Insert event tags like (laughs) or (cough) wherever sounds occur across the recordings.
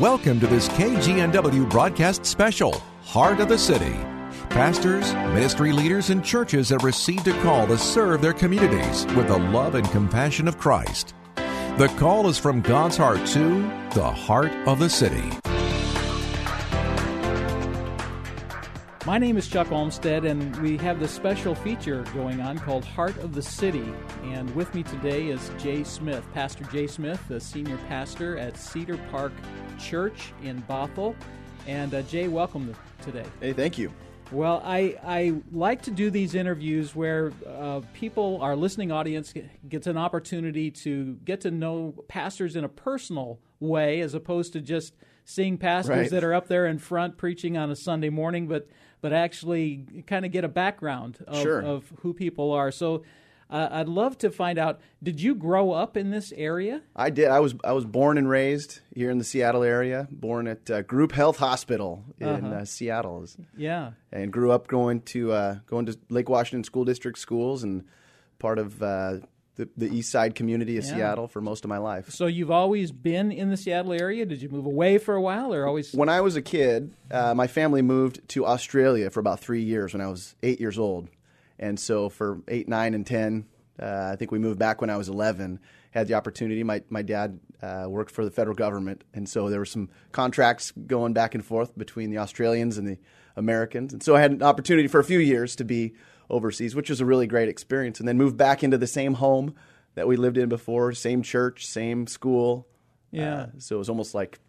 Welcome to this KGNW broadcast special, Heart of the City. Pastors, ministry leaders, and churches have received a call to serve their communities with the love and compassion of Christ. The call is from God's heart to the heart of the city. My name is Chuck Olmstead, and we have this special feature going on called Heart of the City. And with me today is Jay Smith, Pastor Jay Smith, the senior pastor at Cedar Park Church in Bothell. And uh, Jay, welcome today. Hey, thank you. Well, I, I like to do these interviews where uh, people, our listening audience, gets an opportunity to get to know pastors in a personal way as opposed to just seeing pastors Right. that are up there in front preaching on a Sunday morning, but but actually kind of get a background of, Sure. of who people are. So uh, I'd love to find out. Did you grow up in this area? I did. I was I was born and raised here in the Seattle area. Born at uh, Group Health Hospital in Uh-huh. uh, Seattle, Yeah. and grew up going to uh, going to Lake Washington School District schools and part of uh, the, the East Side community of Yeah. Seattle for most of my life. So you've always been in the Seattle area. Did you move away for a while, or always? When I was a kid, uh, my family moved to Australia for about three years when I was eight years old. And so for eight, nine, and 10, uh, I think we moved back when I was 11. Had the opportunity. My, my dad uh, worked for the federal government. And so there were some contracts going back and forth between the Australians and the Americans. And so I had an opportunity for a few years to be overseas, which was a really great experience. And then moved back into the same home that we lived in before, same church, same school. Yeah. Uh, so it was almost like,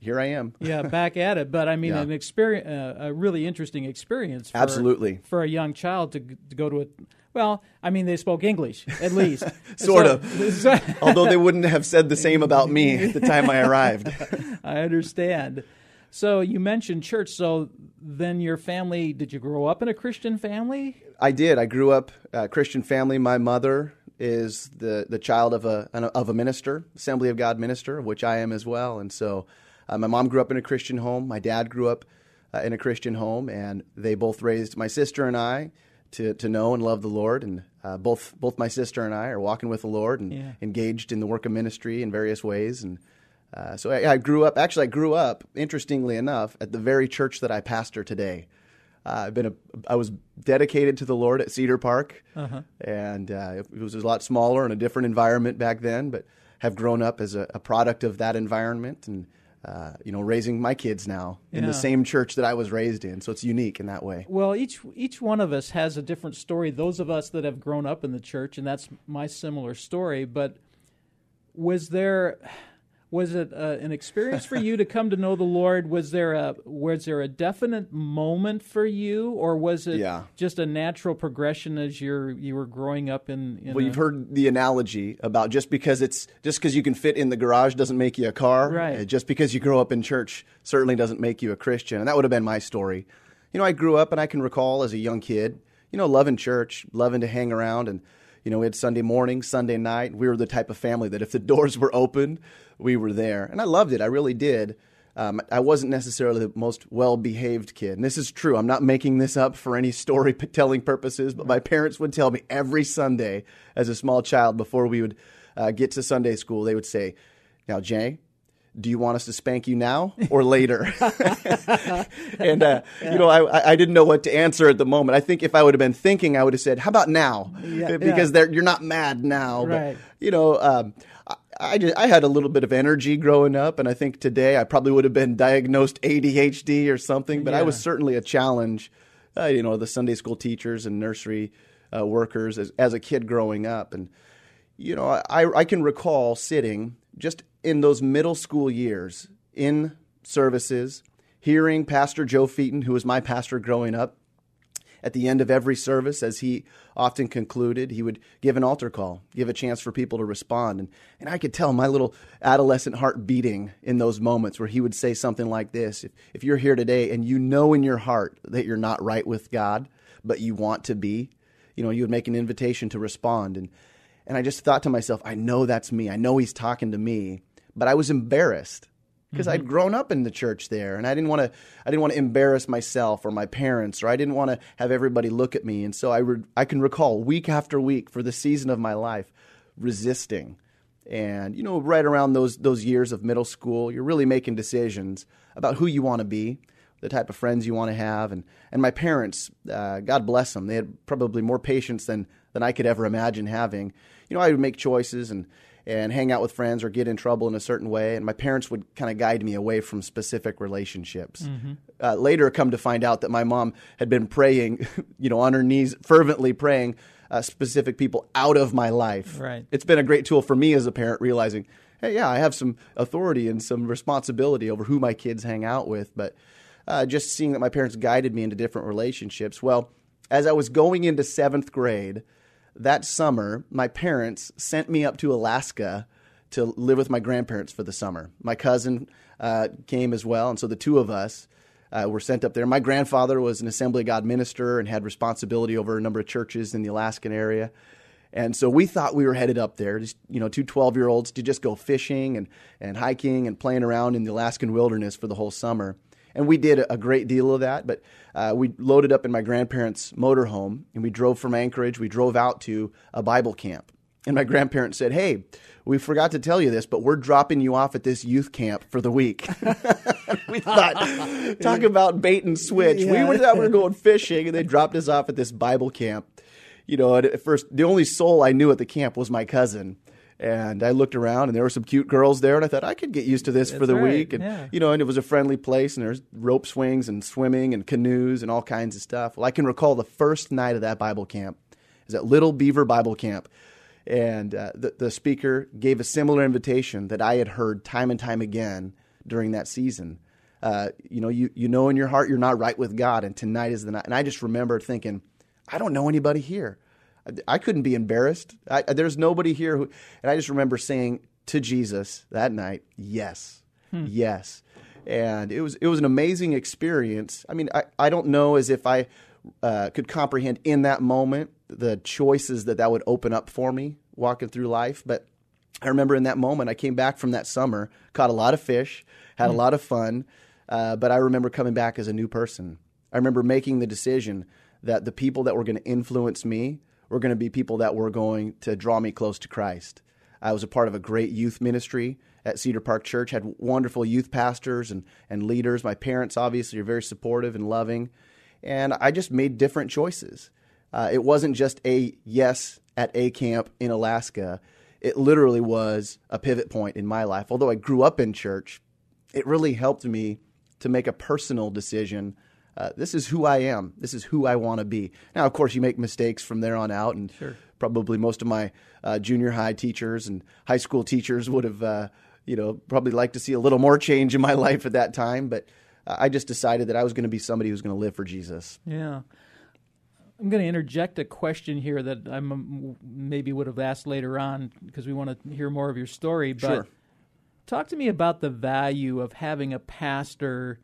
here I am. yeah, back at it. But I mean, Yeah. an experience, uh, a really interesting experience. For, Absolutely. for a young child to, to go to a. Well, I mean, they spoke English at least, (laughs) Sort So- of. so- (laughs) Although they wouldn't have said the same about me at the time I arrived. (laughs) I understand. So you mentioned church. So then your family, did you grow up in a Christian family? I did. I grew up a Christian family. My mother is the, the child of a an- of a minister, Assembly of God minister, of which I am as well. And so, uh, my mom grew up in a Christian home. My dad grew up uh, in a Christian home, and they both raised my sister and I to, to know and love the Lord. And uh, both both my sister and I are walking with the Lord and Yeah. engaged in the work of ministry in various ways. And uh, so, I, I grew up. Actually, I grew up, interestingly enough, at the very church that I pastor today. Uh, I've been a, I was dedicated to the Lord at Cedar Park, and uh, it was a lot smaller and a different environment back then, but have grown up as a, a product of that environment, and uh, you know, raising my kids now in Yeah. the same church that I was raised in. So it's unique in that way. Well, each each one of us has a different story. Those of us that have grown up in the church, and that's my similar story. But was there was it uh, an experience for you to come to know the Lord? Was there a was there a definite moment for you, or was it Yeah. just a natural progression as you're you were growing up in? in Well, a- you've heard the analogy about just because it's just because you can fit in the garage doesn't make you a car. Right. Just because you grow up in church certainly doesn't make you a Christian. And that would have been my story. You know, I grew up and I can recall as a young kid, you know, loving church, loving to hang around and you know, we had Sunday morning, Sunday night. We were the type of family that if the (laughs) doors were open, we were there. And I loved it. I really did. Um, I wasn't necessarily the most well behaved kid. And this is true. I'm not making this up for any (laughs) storytelling purposes, but my parents would tell me every Sunday as a small child before we would uh, get to Sunday school, they would say, Now, Jay, do you want us to spank you now or later? (laughs) and, uh, you know, I, I didn't know what to answer at the moment. I think if I would have been thinking, I would have said, How about now? Yeah, because yeah. you're not mad now. Right. But, you know, um, I, I, just, I had a little bit of energy growing up, and I think today I probably would have been diagnosed ADHD or something, but I was certainly a challenge, uh, you know, the Sunday school teachers and nursery uh, workers as, as a kid growing up. And, you know, I, I can recall sitting just in those middle school years in services, hearing Pastor Joe Fuiten, who was my pastor growing up, at the end of every service, as he often concluded, he would give an altar call, give a chance for people to respond. And, and I could tell my little adolescent heart beating in those moments where he would say something like this if, if you're here today and you know in your heart that you're not right with God, but you want to be, you know, you would make an invitation to respond. And, and I just thought to myself, I know that's me. I know he's talking to me, but I was embarrassed because I'd grown up in the church there, and I didn't want to. I didn't want to embarrass myself or my parents, or I didn't want to have everybody look at me. And so I, re- I can recall week after week for the season of my life, resisting And you know, right around those those years of middle school, you're really making decisions about who you want to be, the type of friends you want to have, and and my parents, uh, God bless them, they had probably more patience than than I could ever imagine having. You know, I would make choices and and hang out with friends or get in trouble in a certain way. And my parents would kind of guide me away from specific relationships. Mm-hmm. Uh, later, come to find out that my mom had been praying, (laughs) you know, on her knees, fervently praying uh, specific people out of my life. Right. It's been a great tool for me as a parent, realizing, hey, yeah, I have some authority and some responsibility over who my kids hang out with. But uh, just seeing that my parents guided me into different relationships. Well, as I was going into seventh grade, that summer, my parents sent me up to Alaska to live with my grandparents for the summer. My cousin uh, came as well, and so the two of us uh, were sent up there. My grandfather was an Assembly of God minister and had responsibility over a number of churches in the Alaskan area. And so we thought we were headed up there, just you know, two 12 year olds to just go fishing and, and hiking and playing around in the Alaskan wilderness for the whole summer. And we did a great deal of that, but uh, we loaded up in my grandparents' motorhome and we drove from Anchorage. We drove out to a Bible camp. And my grandparents said, Hey, we forgot to tell you this, but we're dropping you off at this youth camp for the week. (laughs) we thought, talk about bait and switch. Yeah. We thought we were going fishing, and they dropped us off at this Bible camp. You know, at first, the only soul I knew at the camp was my cousin. And I looked around, and there were some cute girls there, and I thought I could get used to this That's for the right. week. And yeah. you know, and it was a friendly place, and there's rope swings and swimming and canoes and all kinds of stuff. Well, I can recall the first night of that Bible camp is at Little Beaver Bible Camp, and uh, the the speaker gave a similar invitation that I had heard time and time again during that season. Uh, you know, you you know in your heart you're not right with God, and tonight is the night. And I just remember thinking, I don't know anybody here. I couldn't be embarrassed. I, there's nobody here who, and I just remember saying to Jesus that night, "Yes, hmm. yes," and it was it was an amazing experience. I mean, I, I don't know as if I uh, could comprehend in that moment the choices that that would open up for me walking through life, but I remember in that moment I came back from that summer, caught a lot of fish, had hmm. a lot of fun, uh, but I remember coming back as a new person. I remember making the decision that the people that were going to influence me were going to be people that were going to draw me close to Christ. I was a part of a great youth ministry at Cedar Park Church, had wonderful youth pastors and, and leaders. My parents, obviously, are very supportive and loving. And I just made different choices. Uh, it wasn't just a yes at a camp in Alaska, it literally was a pivot point in my life. Although I grew up in church, it really helped me to make a personal decision uh, this is who I am. This is who I want to be. Now, of course, you make mistakes from there on out, and sure. probably most of my uh, junior high teachers and high school teachers would have, uh, you know, probably liked to see a little more change in my (laughs) life at that time. But I just decided that I was going to be somebody who's going to live for Jesus. Yeah. I'm going to interject a question here that I maybe would have asked later on because we want to hear more of your story. But sure. talk to me about the value of having a pastor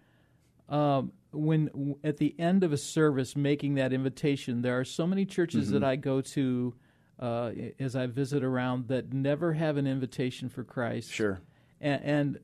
um, when at the end of a service making that invitation there are so many churches mm-hmm. that i go to uh, as i visit around that never have an invitation for christ. Sure. And, and,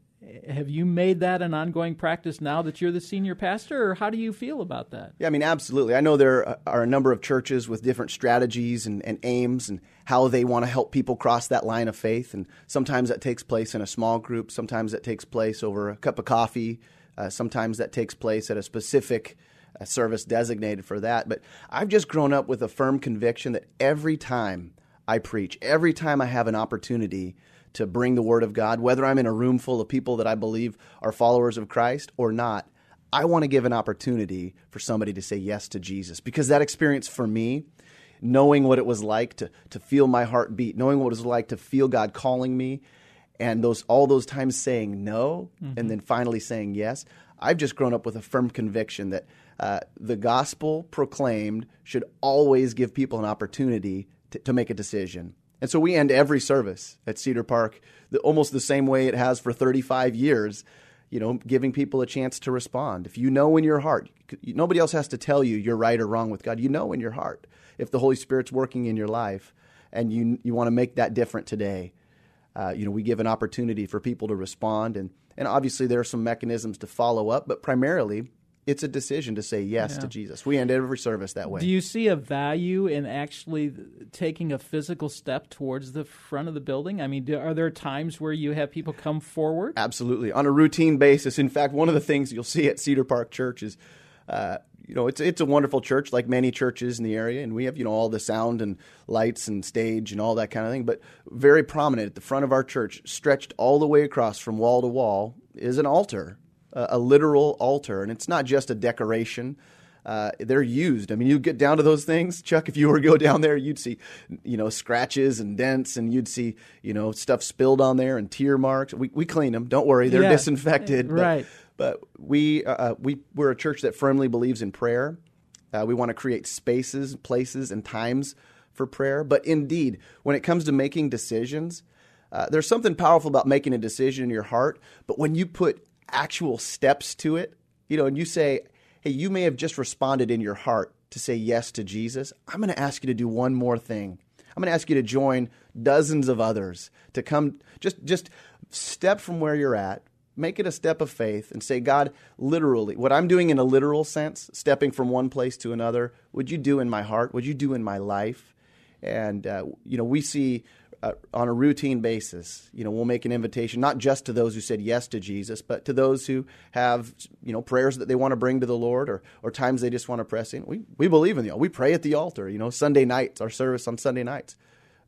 have you made that an ongoing practice now that you're the senior pastor or how do you feel about that? Yeah i mean absolutely. I know there are a number of churches with different strategies and, and aims and how they want to help people cross that line of faith and sometimes that takes place in a small group sometimes that takes place over a cup of coffee uh, sometimes that takes place at a specific uh, service designated for that. But I've just grown up with a firm conviction that every time I preach, every time I have an opportunity to bring the Word of God, whether I'm in a room full of people that I believe are followers of Christ or not, I want to give an opportunity for somebody to say yes to Jesus because that experience for me, knowing what it was like to, to feel my heart beat, knowing what it was like to feel God calling me, and those all those times saying no mm-hmm. and then finally saying yes i've just grown up with a firm conviction that uh, the gospel proclaimed should always give people an opportunity to, to, make a decision. And so we end every service at cedar park the, almost the same way it has for 35 years you know giving people a chance to respond. If you know in your heart nobody else has to tell you you're right or wrong with god. You know in your heart if the holy spirit's working in your life and you you want to make that different today uh, you know, we give an opportunity for people to respond, and and obviously there are some mechanisms to follow up, but primarily it's a decision to say yes Yeah. to Jesus. We end every service that way. Do you see a value in actually taking a physical step towards the front of the building? I mean, do, are there times where you have people come forward? Absolutely, on a routine basis. In fact, one of the things you'll see at Cedar Park Church is, uh, you know, it's it's a wonderful church, like many churches in the area, and we have you know all the sound and lights and stage and all that kind of thing. But very prominent at the front of our church, stretched all the way across from wall to wall, is an altar, a, a literal altar, and it's not just a decoration. Uh, they're used. I mean, you get down to those things, Chuck. If you were to go down there, you'd see, you know, scratches and dents, and you'd see, you know, stuff spilled on there and tear marks. We we clean them. Don't worry, they're Yeah. disinfected. Right. But, we uh, we we're a church that firmly believes in prayer. Uh, we want to create spaces, places, and times for prayer. But indeed, when it comes to making decisions, uh, there's something powerful about making a decision in your heart. But when you put actual steps to it, you know, and you say, hey, you may have just responded in your heart to say yes to Jesus. I'm going to ask you to do one more thing. I'm going to ask you to join dozens of others to come just just step from where you're at, make it a step of faith and say, God, literally, what I'm doing in a literal sense, stepping from one place to another, would you do in my heart? Would you do in my life? And, uh, you know, we see uh, on a routine basis, you know, we'll make an invitation not just to those who said yes to Jesus, but to those who have, you know, prayers that they want to bring to the Lord or, or times they just want to press in. We, we believe in the We pray at the altar, you know, Sunday nights, our service on Sunday nights.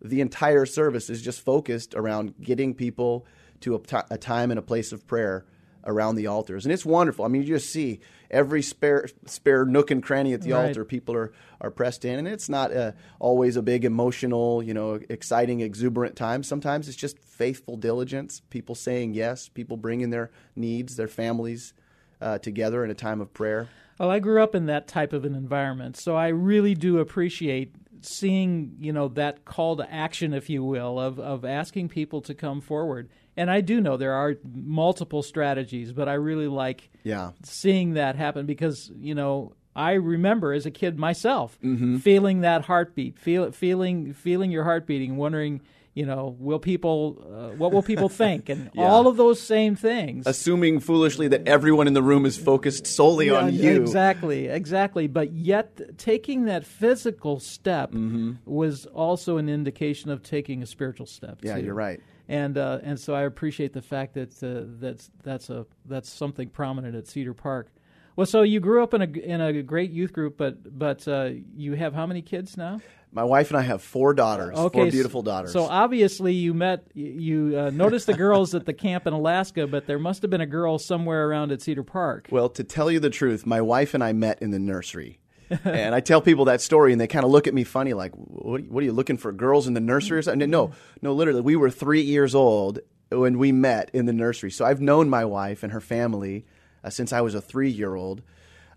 The entire service is just focused around getting people to a, time and a place of prayer around the altars. And it's wonderful. I mean, you just see every spare spare nook and cranny at the Right. altar, people are, are pressed in. And it's not uh always a big emotional, you know, exciting, exuberant time. Sometimes it's just faithful diligence, people saying yes, people bringing their needs, their families uh, together in a time of prayer. Well, I grew up in that type of an environment, so I really do appreciate seeing, you know, that call to action, if you will, of, of asking people to come forward. And I do know there are multiple strategies, but I really like Yeah. seeing that happen because, you know, I remember as a kid myself feeling that heartbeat, feel, feeling feeling your heart beating, wondering, you know, will people, uh, what will people think, and (laughs) Yeah. all of those same things. Assuming foolishly that everyone in the room is focused solely on you. Exactly, exactly. But yet, taking that physical step Mm-hmm. was also an indication of taking a spiritual step. Yeah, too. you're right. And uh, and so I appreciate the fact that uh, that's that's a that's something prominent at Cedar Park. Well, so you grew up in a in a great youth group, but but uh, you have how many kids now? My wife and I have four daughters, four beautiful daughters. So obviously you met you uh, noticed the girls at the camp in Alaska, but there must have been a girl somewhere around at Cedar Park. Well, to tell you the truth, my wife and I met in the nursery. And I tell people that story, and they kind of look at me funny, like, what, what are you looking for, girls in the nursery or something? No, no, literally, we were three years old when we met in the nursery. So I've known my wife and her family uh, since I was a three year old.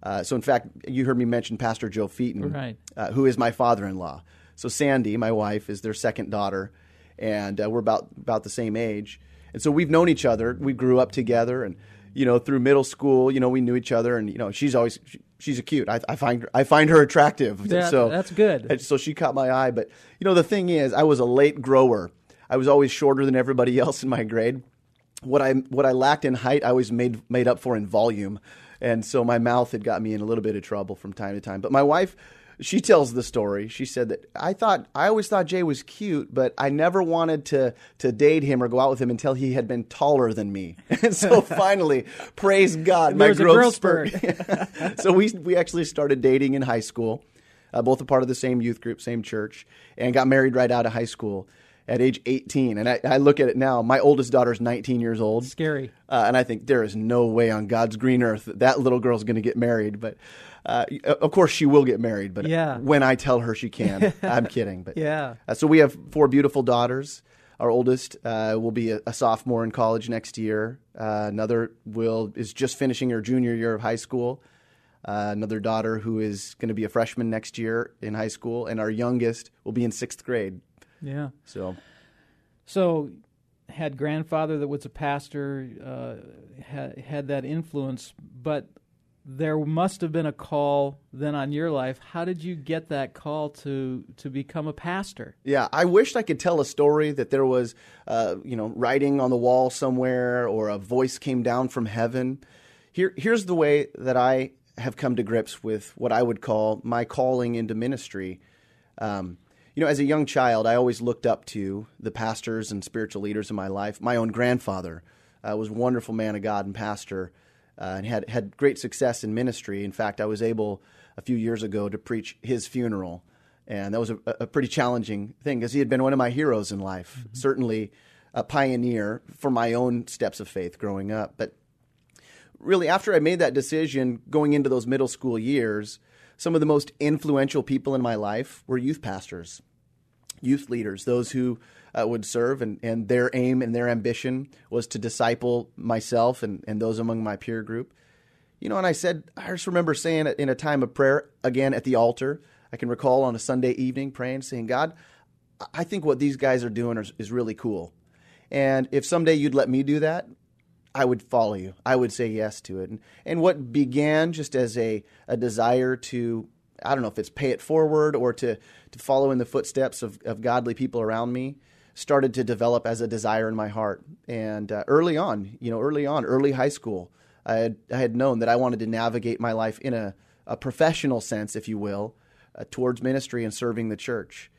Uh, so, in fact, you heard me mention Pastor Joe Fuiten, Right. uh, who is my father in law. So, Sandy, my wife, is their second daughter, and uh, we're about, about the same age. And so we've known each other. We grew up together, and you know, through middle school, you know, we knew each other, and you know, she's always she's a cute. I, I find her, I find her attractive. That- so that's good. and so she caught my eye. But you know, the thing is, I was a late grower. I was always shorter than everybody (laughs) else in my grade. What I what I lacked in height, I always made made up for in volume, and so my mouth had got me in a little bit of trouble from time to time. But my wife, she tells the story. She said that I thought I always thought Jay was cute, but I never wanted to to date him or go out with him until he had been taller than me. (laughs) And so (laughs) finally, praise God, my growth growth spurt. (laughs) so we we actually started dating in high school, uh, both a part of the same youth group, same church, and got married right out of high school at age 18. And I, I look at it now. My oldest daughter's 19 years old. Scary. Uh, and I think there is no way on God's green earth that that little girl's going to get married. But uh, of course, she will get married. But Yeah. when I tell her she can, (laughs) I'm kidding. But Yeah. uh, so we have four beautiful daughters. Our oldest uh, will be a, a sophomore in college next year. Uh, another will is just finishing her junior year of high school. Uh, another daughter who is going to be a freshman next year in high school, and our youngest will be in sixth grade. Yeah. So So, had grandfather that was a pastor, uh, had had that influence, but there must have been a call then on your life. How did you get that call to to become a pastor? Yeah, I wished I could tell a story that there was, uh, you know, writing on the wall somewhere or a voice came down from heaven. Here, here's the way that I have come to grips with what I would call my calling into ministry. Um, you know, as a young child, I always looked up to the pastors and spiritual leaders in my life. My own grandfather uh, was a wonderful man of God and pastor, uh, and had had great success in ministry. In fact, I was able a few years ago to preach his funeral, and that was a, a pretty challenging thing because he had been one of my heroes in life. Mm-hmm. Certainly, a pioneer for my own steps of faith growing up, but really, after I made that decision going into those middle school years, some of the most influential people in my life were youth pastors, youth leaders, those who uh, would serve, and, and their aim and their ambition was to disciple myself and, and those among my peer group. You know, and I said, I just remember saying in a time of prayer, again at the altar. I can recall on a Sunday evening praying, saying, God, I think what these guys are doing is, is really cool. And if someday you'd let me do that, I would follow you. I would say yes to it. And, and what began just as a, a desire to, I don't know if it's pay it forward or to, to follow in the footsteps of, of godly people around me, started to develop as a desire in my heart. And uh, early on, you know, early on, early high school, I had, I had known that I wanted to navigate my life in a, a professional sense, if you will, uh, towards ministry and serving the church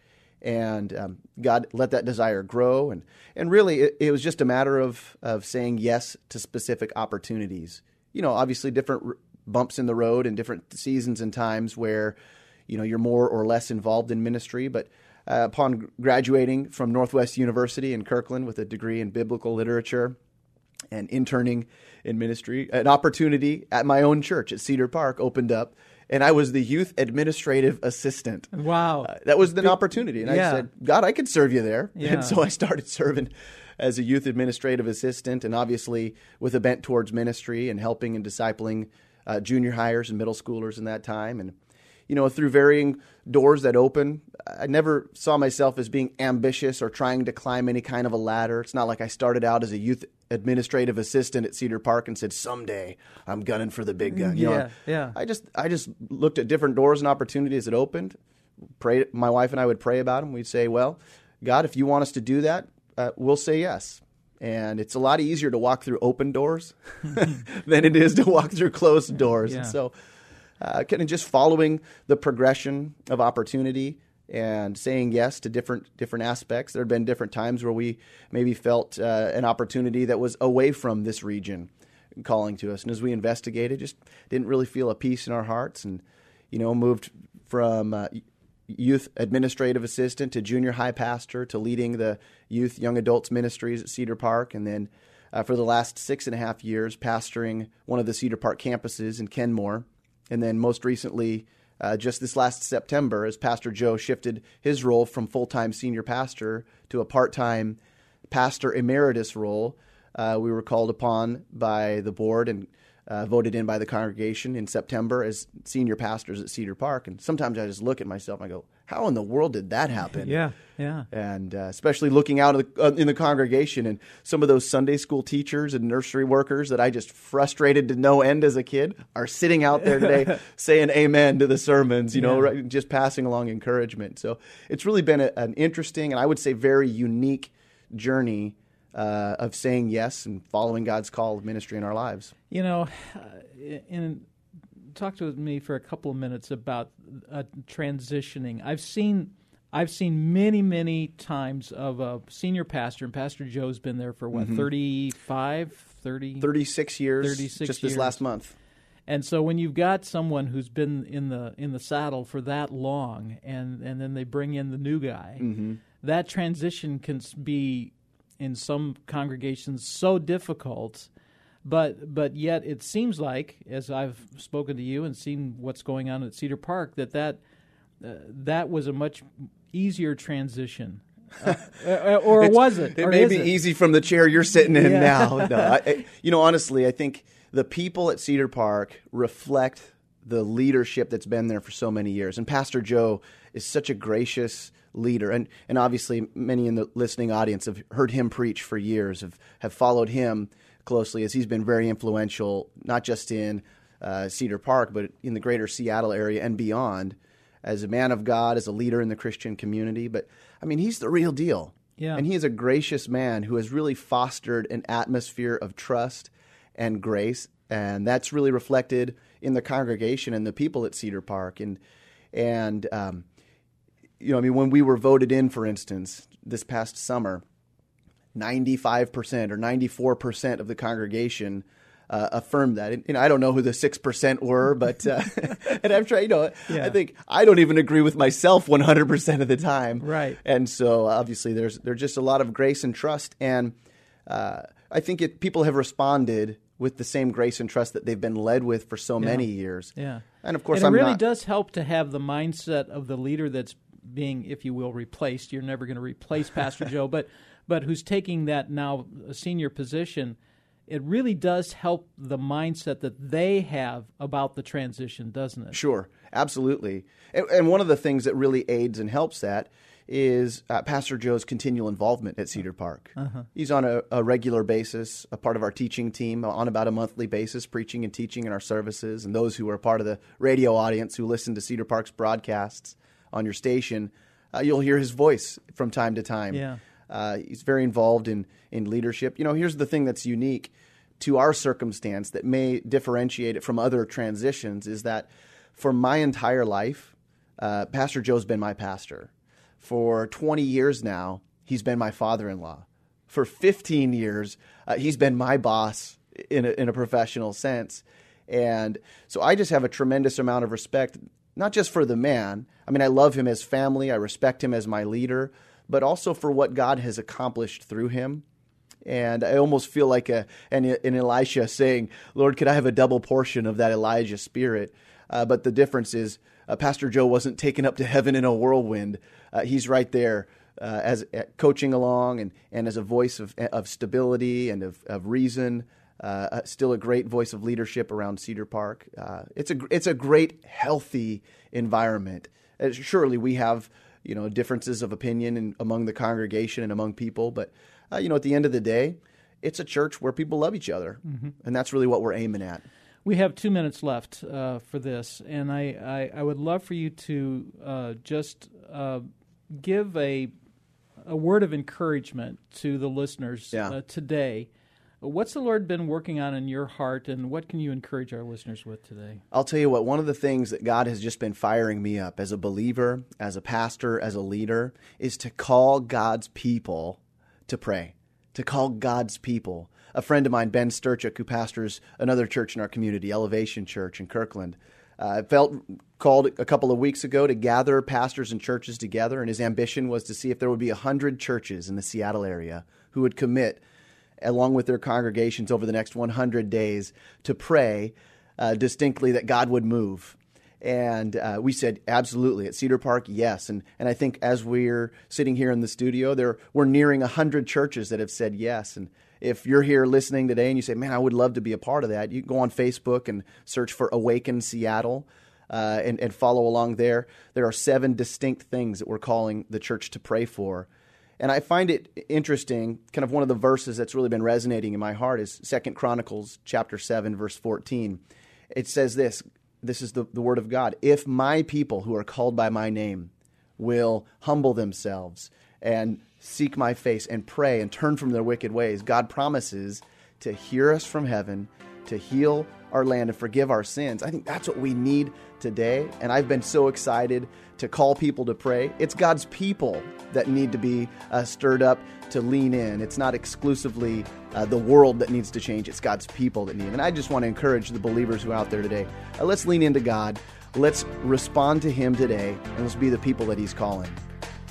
and um, God let that desire grow. And, and really, it, it, was just a matter of, of saying yes to specific opportunities. You know, obviously, different r- bumps in the road and different seasons and times where, you know, you're more or less involved in ministry. But uh, upon graduating from Northwest University in Kirkland with a degree in biblical literature and interning in ministry, an opportunity at my own church at Cedar Park opened up and I was the youth administrative assistant. Wow. Uh, that was an opportunity. And yeah. I said, God, I could serve you there. Yeah. And so I started serving as a youth administrative assistant and obviously with a bent towards ministry and helping and discipling uh, junior hires and middle schoolers in that time. And, you know, through varying doors that open, I never saw myself as being ambitious or trying to climb any kind of a ladder. It's not like I started out as a youth administrative assistant at Cedar Park and said, "Someday I'm gunning for the big gun." You yeah, know, yeah. I just I just looked at different doors and opportunities that opened. Pray. My wife and I would pray about them. We'd say, "Well, God, if you want us to do that, uh, we'll say yes." And it's a lot easier to walk through open doors (laughs) than it is to walk through closed doors. Yeah. And so, uh, kind of just following the progression of opportunity and saying yes to different different aspects. There had been different times where we maybe felt uh, an opportunity that was away from this region calling to us, and as we investigated, just didn't really feel a peace in our hearts, and you know moved from uh, youth administrative assistant to junior high pastor to leading the youth young adults ministries at Cedar Park, and then. Uh, for the last six and a half years, pastoring one of the Cedar Park campuses in Kenmore, and then most recently uh, just this last September, as Pastor Joe shifted his role from full time senior pastor to a part time pastor emeritus role, uh, we were called upon by the board and uh, voted in by the congregation in September as senior pastors at Cedar Park. And sometimes I just look at myself and I go, how in the world did that happen? Yeah, yeah. And uh, especially looking out the, uh, in the congregation and some of those Sunday school teachers and nursery workers that I just frustrated to no end as a kid are sitting out there today (laughs) saying amen to the sermons, you know, yeah. right, just passing along encouragement. So it's really been a, an interesting and I would say very unique journey uh, of saying yes and following God's call of ministry in our lives. You know, uh, in talk to me for a couple of minutes about uh, transitioning. I've seen I've seen many many times of a senior pastor, and Pastor Joe's been there for what mm-hmm. 35, 30, 36 years, 36 just years. this last month. And so when you've got someone who's been in the in the saddle for that long, and and then they bring in the new guy, mm-hmm. that transition can be in some congregations so difficult but but yet it seems like as I've spoken to you and seen what's going on at Cedar Park that that uh, that was a much easier transition. Uh, (laughs) uh or was it? It may be it? easy from the chair you're sitting in yeah. now. (laughs) No, I, you know, honestly, I think the people at Cedar Park reflect the leadership that's been there for so many years. And Pastor Joe is such a gracious leader. And, and obviously, many in the listening audience have heard him preach for years, have, have followed him closely, as he's been very influential, not just in uh, Cedar Park, but in the greater Seattle area and beyond, as a man of God, as a leader in the Christian community. But I mean, he's the real deal. Yeah. And he is a gracious man who has really fostered an atmosphere of trust and grace, and that's really reflected in the congregation and the people at Cedar Park. And and um, you know, I mean, when we were voted in, for instance, this past summer, ninety-five percent or ninety-four percent of the congregation uh, affirmed that. And, know, I don't know who the six percent were, but uh, (laughs) (laughs) and I'm trying. You know, Yeah. I think I don't even agree with myself 100 percent of the time. Right. And so obviously there's there's just a lot of grace and trust, and uh, I think it, people have responded with the same grace and trust that they've been led with for so many years. Yeah. And of course, and it I'm really not. does help to have the mindset of the leader that's being, if you will, replaced. You're never going to replace Pastor (laughs) Joe, but but who's taking that now a senior position. It really does help the mindset that they have about the transition, doesn't it? Sure, absolutely. And, and one of the things that really aids and helps that is uh, Pastor Joe's continual involvement at Cedar Park. He's on a, a regular basis, a part of our teaching team, on about a monthly basis, preaching and teaching in our services. And those who are part of the radio audience who listen to Cedar Park's broadcasts on your station, uh, you'll hear his voice from time to time. Yeah. Uh, he's very involved in, in leadership. You know, here's the thing that's unique to our circumstance that may differentiate it from other transitions is that for my entire life, uh, Pastor Joe's been my pastor. For 20 years now, he's been my father in law. For 15 years, uh, he's been my boss in a, in a professional sense. And so I just have a tremendous amount of respect, not just for the man. I mean, I love him as family, I respect him as my leader, but also for what God has accomplished through him. And I almost feel like a, an, an Elisha saying, Lord, could I have a double portion of that Elijah spirit? Uh, but the difference is, uh, Pastor Joe wasn't taken up to heaven in a whirlwind. Uh, he's right there uh, as uh, coaching along and, and as a voice of, of stability and of, of reason. Uh, still a great voice of leadership around Cedar Park. It's a it's a great healthy environment. Surely we have you know differences of opinion in, among the congregation and among people, but uh, you know at the end of the day, it's a church where people love each other, and that's really what we're aiming at. We have two minutes left uh, for this, and I, I, I would love for you to uh, just uh, give a a word of encouragement to the listeners Yeah. uh, today. What's the Lord been working on in your heart, and what can you encourage our listeners with today? I'll tell you what, one of the things that God has just been firing me up as a believer, as a pastor, as a leader, is to call God's people to pray, to call God's people. A friend of mine, Ben Sturchuk, who pastors another church in our community, Elevation Church in Kirkland, uh, felt called a couple of weeks ago to gather pastors and churches together, and his ambition was to see if there would be 100 churches in the Seattle area who would commit along with their congregations over the next 100 days to pray uh, distinctly that God would move. And uh, we said, absolutely. At Cedar Park, yes. And, and I think as we're sitting here in the studio, there, we're nearing 100 churches that have said yes. And if you're here listening today and you say, man, I would love to be a part of that, you can go on Facebook and search for Awaken Seattle. Uh, and, and follow along there. There are seven distinct things that we're calling the church to pray for. And I find it interesting, kind of one of the verses that's really been resonating in my heart is Second Chronicles chapter 7, verse 14. It says this, this is the, the word of God. If my people who are called by my name will humble themselves and seek my face and pray and turn from their wicked ways, God promises to hear us from heaven, to heal our land and forgive our sins. I think that's what we need today. And I've been so excited to call people to pray. It's God's people that need to be uh, stirred up to lean in. It's not exclusively uh, the world that needs to change, it's God's people that need. And I just want to encourage the believers who are out there today uh, let's lean into God. Let's respond to Him today, and let's be the people that He's calling.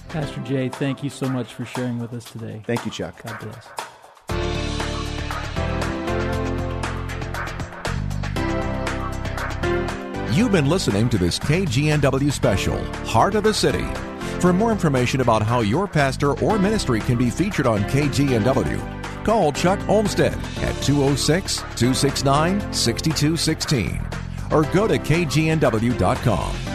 Pastor Jay, thank you so much for sharing with us today. Thank you, Chuck. God bless. You've been listening to this KGNW special, Heart of the City. For more information about how your pastor or ministry can be featured on KGNW, call Chuck Olmstead at 206 269 6216 or go to kgnw.com.